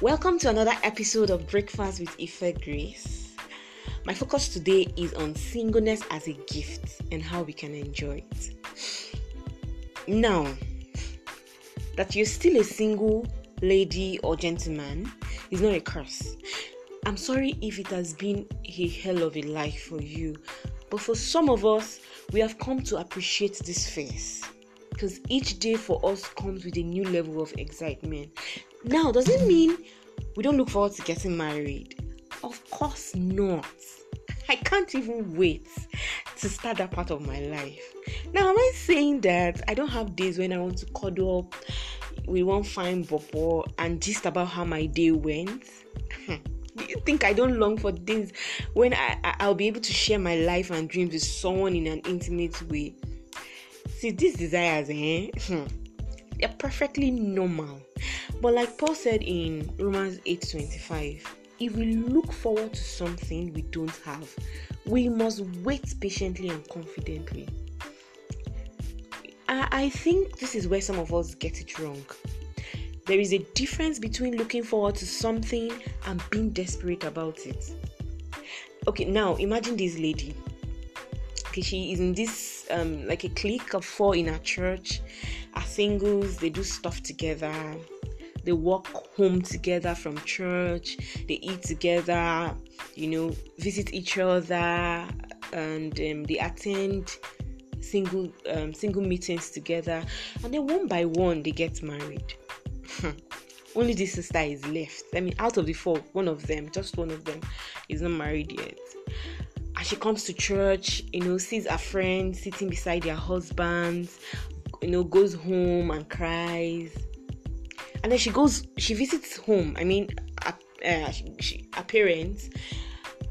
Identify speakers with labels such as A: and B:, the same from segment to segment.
A: Welcome to another episode of Breakfast with Ife Grace. My focus today is on singleness as a gift and how we can enjoy it. Now, that you're still a single lady or gentleman is not a curse. I'm sorry if it has been a hell of a life for you, but for some of us, we have come to appreciate this phase because each day for us comes with a new level of excitement. Now, does it mean we don't look forward to getting married? Of course not. I can't even wait to start that part of my life. Now, am I saying that I don't have days when I want to cuddle up with one fine bobo and just about how my day went? Hmm. Do you think I don't long for days when I, I, will be able to share my life and dreams with someone in an intimate way? See, these desires, eh? they're perfectly normal. But like Paul said in Romans 8:25, if we look forward to something we don't have, we must wait patiently and confidently. I, I think this is where some of us get it wrong. There is a difference between looking forward to something and being desperate about it. Okay, now imagine this lady. Okay, she is in this um like a clique of four in her church, are singles, they do stuff together, they walk home together from church, they eat together, you know, visit each other, and um, they attend single um, single meetings together, and then one by one they get married. Only this sister is left. I mean, out of the four, one of them, just one of them, is not married yet. And she comes to church, you know, sees her friends sitting beside their husbands, you know, goes home and cries. And then she goes, she visits home. I mean, uh, she, she, her parents.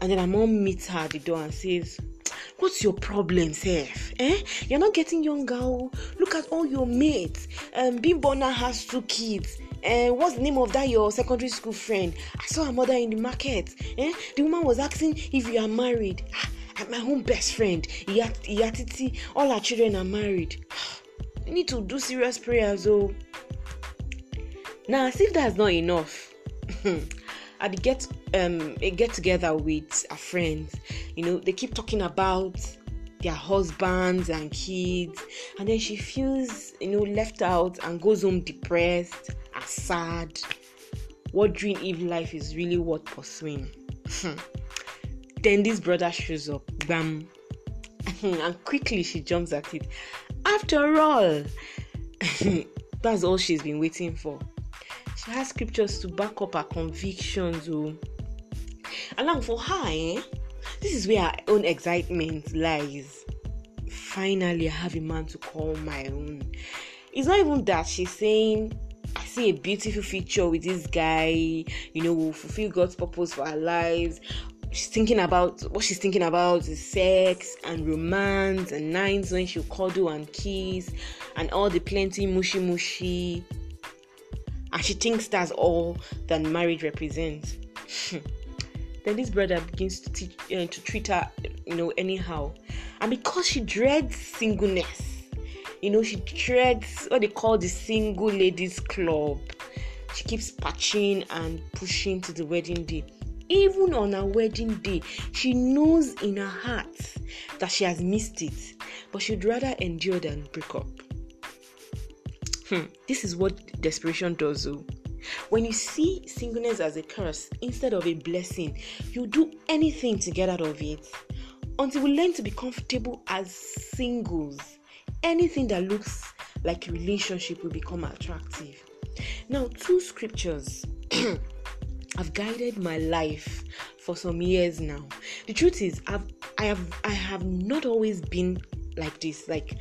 A: And then her mom meets her at the door and says, What's your problem, Seth? Eh? You're not getting younger. Oh. Look at all your mates. Um, Bimbona has two kids. Uh, what's the name of that your secondary school friend? I saw her mother in the market. Eh? The woman was asking if you are married. Ah, my own best friend, Iyatiti, all her children are married. You need to do serious prayers, oh. Now, as if that's not enough. the get um a get together with a friends you know they keep talking about their husbands and kids and then she feels you know left out and goes home depressed sad wondering if life is really worth pursuing then this brother shows up bam and quickly she jumps at it after all that's all she's been waiting for she has scriptures to back up her convictions. Oh. And for her, eh, this is where her own excitement lies. Finally, I have a man to call my own. It's not even that she's saying, see a beautiful future with this guy, you know, will fulfill God's purpose for our lives. She's thinking about what she's thinking about is sex and romance and nights when she'll cuddle and kiss and all the plenty mushy mushy and she thinks that's all that marriage represents. then this brother begins to teach uh, to treat her, you know, anyhow, and because she dreads singleness, you know, she dreads what they call the single ladies club. She keeps patching and pushing to the wedding day. Even on her wedding day, she knows in her heart that she has missed it, but she'd rather endure than break up. Hmm, this is what desperation does, though. When you see singleness as a curse instead of a blessing, you do anything to get out of it. Until we learn to be comfortable as singles, anything that looks like a relationship will become attractive. Now, two scriptures have guided my life for some years now. The truth is, I've I have I have not always been like this, like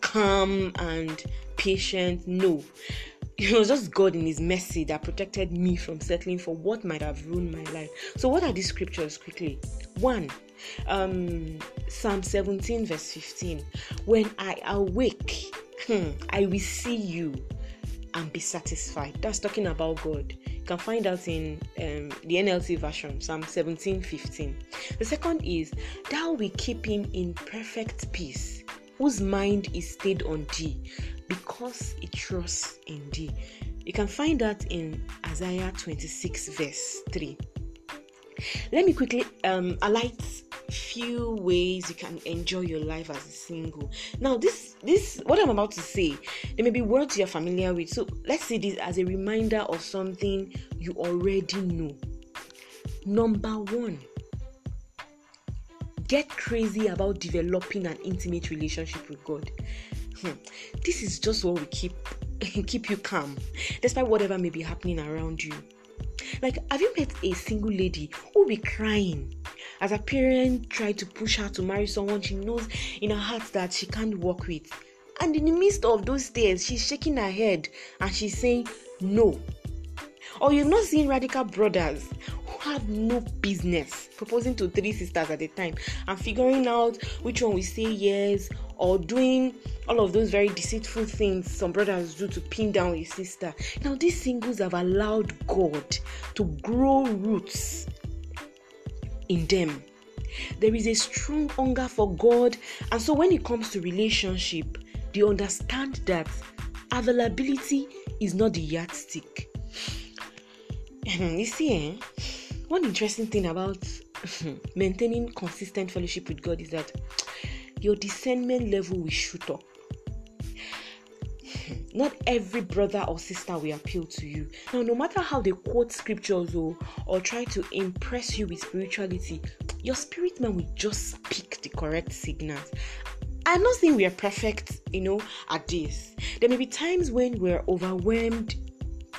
A: calm and patient. No. It was just God in His mercy that protected me from settling for what might have ruined my life. So, what are these scriptures quickly? One, um, Psalm 17, verse 15. When I awake, hmm, I will see you and be satisfied. That's talking about God. You can find out in um, the NLT version, Psalm 17, 15. The second is, Thou will keep him in perfect peace, whose mind is stayed on thee because it trusts in thee. You can find that in Isaiah 26, verse 3. Let me quickly um, highlight few ways you can enjoy your life as a single. Now, this this what I'm about to say, there may be words you're familiar with. So let's say this as a reminder of something you already know. Number one, get crazy about developing an intimate relationship with God. Hmm. This is just what will keep keep you calm, despite whatever may be happening around you. Like, have you met a single lady who will be crying as a parent try to push her to marry someone she knows in her heart that she can't work with? And in the midst of those tears, she's shaking her head and she's saying no. Or you've not seen radical brothers who have no business proposing to three sisters at a time and figuring out which one will say yes or doing all of those very deceitful things some brothers do to pin down a sister. Now, these singles have allowed God to grow roots in them. There is a strong hunger for God, and so when it comes to relationship, they understand that availability is not the yardstick. you see, eh? one interesting thing about maintaining consistent fellowship with God is that your discernment level will shoot up. Not every brother or sister will appeal to you. Now, no matter how they quote scriptures or, or try to impress you with spirituality, your spirit man will just pick the correct signals. I'm not saying we are perfect, you know, at this. There may be times when we're overwhelmed,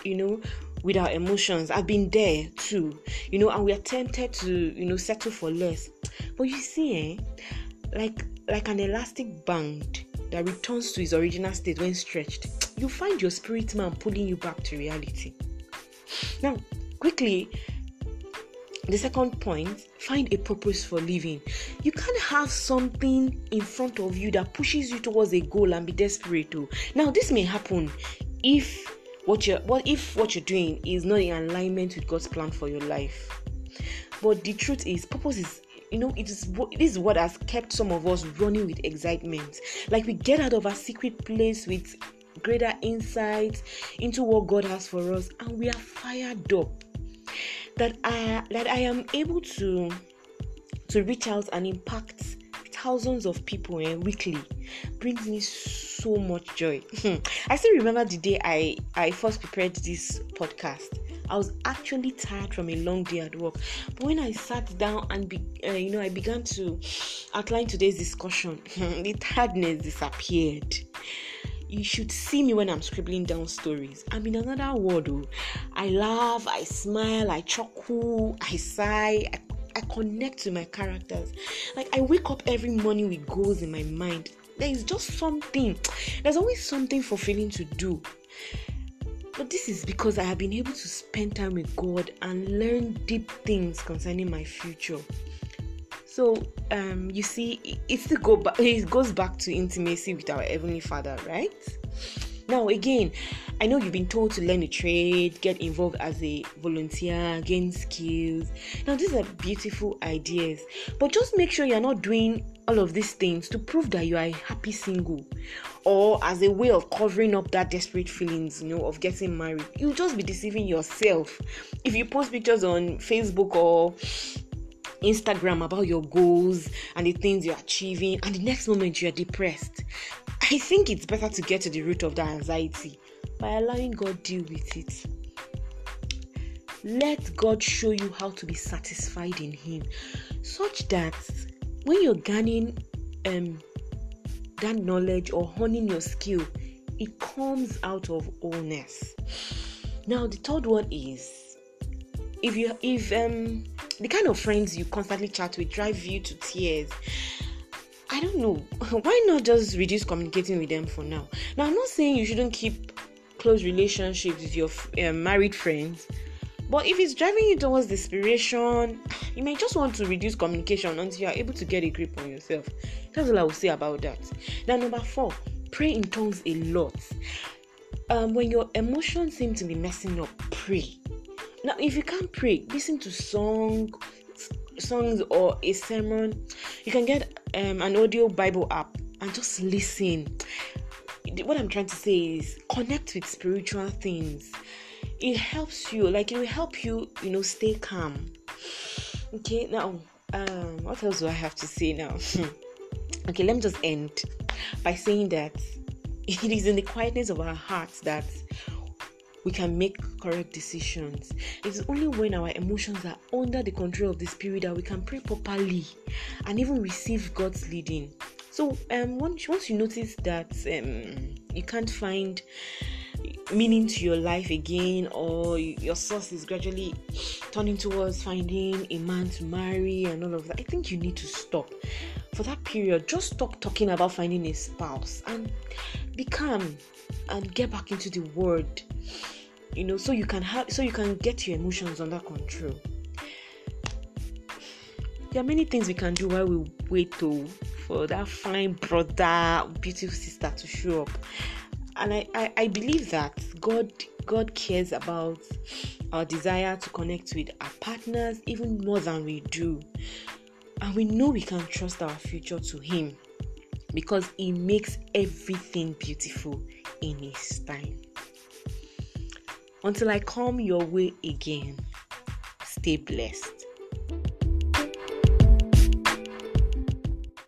A: you know, with our emotions. I've been there too, you know, and we are tempted to, you know, settle for less. But you see, eh, like like an elastic band that returns to its original state when stretched, you find your spirit man pulling you back to reality. Now, quickly, the second point find a purpose for living. You can't have something in front of you that pushes you towards a goal and be desperate. Too. Now, this may happen if what you're what if what you're doing is not in alignment with God's plan for your life. But the truth is, purpose is you know it is it is what has kept some of us running with excitement. Like we get out of our secret place with greater insights into what god has for us and we are fired up that i that i am able to to reach out and impact thousands of people eh, weekly. Brings me so much joy. I still remember the day i i first prepared this podcast I was actually tired from a long day at work. But when I sat down and be, uh, you know I began to outline today's discussion, the tiredness disappeared. You should see me when I'm scribbling down stories. I'm in another world. Oh. I laugh, I smile, I chuckle, I sigh, I, I connect to my characters. Like I wake up every morning with goals in my mind. There is just something. There's always something fulfilling to do. But this is because I have been able to spend time with God and learn deep things concerning my future. So, um, you see, it still go back. It goes back to intimacy with our heavenly Father, right? Now, again, I know you've been told to learn a trade, get involved as a volunteer, gain skills. Now, these are beautiful ideas, but just make sure you're not doing all of these things to prove that you are a happy single or as a way of covering up that desperate feelings, you know, of getting married. You'll just be deceiving yourself. If you post pictures on Facebook or Instagram about your goals and the things you're achieving, and the next moment you're depressed, I think it's better to get to the root of that anxiety by allowing God deal with it. Let God show you how to be satisfied in Him, such that when you're gaining um, that knowledge or honing your skill, it comes out of wholeness. Now, the third one is if you if um the kind of friends you constantly chat with drive you to tears. I don't know. Why not just reduce communicating with them for now? Now, I'm not saying you shouldn't keep close relationships with your uh, married friends but if it's driving you towards desperation, you may just want to reduce communication until you are able to get a grip on yourself. That's all I will say about that. Now, number four, pray in tongues a lot. Um, when your emotions seem to be messing up, pray. Now, if you can't pray, listen to song, songs or a sermon. You can get um, an audio Bible app and just listen what I'm trying to say is connect with spiritual things. It helps you, like it will help you, you know, stay calm. Okay, now, um, what else do I have to say now? okay, let me just end by saying that it is in the quietness of our hearts that we can make correct decisions. It's only when our emotions are under the control of the Spirit that we can pray properly and even receive God's leading. So, um, once, once you notice that um, you can't find meaning to your life again, or your source is gradually turning towards finding a man to marry and all of that, I think you need to stop. For that period, just stop talking about finding a spouse and be calm and get back into the word you know so you can have so you can get your emotions under control there are many things we can do while we wait to for that fine brother beautiful sister to show up and I, I, I believe that god god cares about our desire to connect with our partners even more than we do and we know we can trust our future to him because he makes everything beautiful in his time until I come your way again, stay blessed.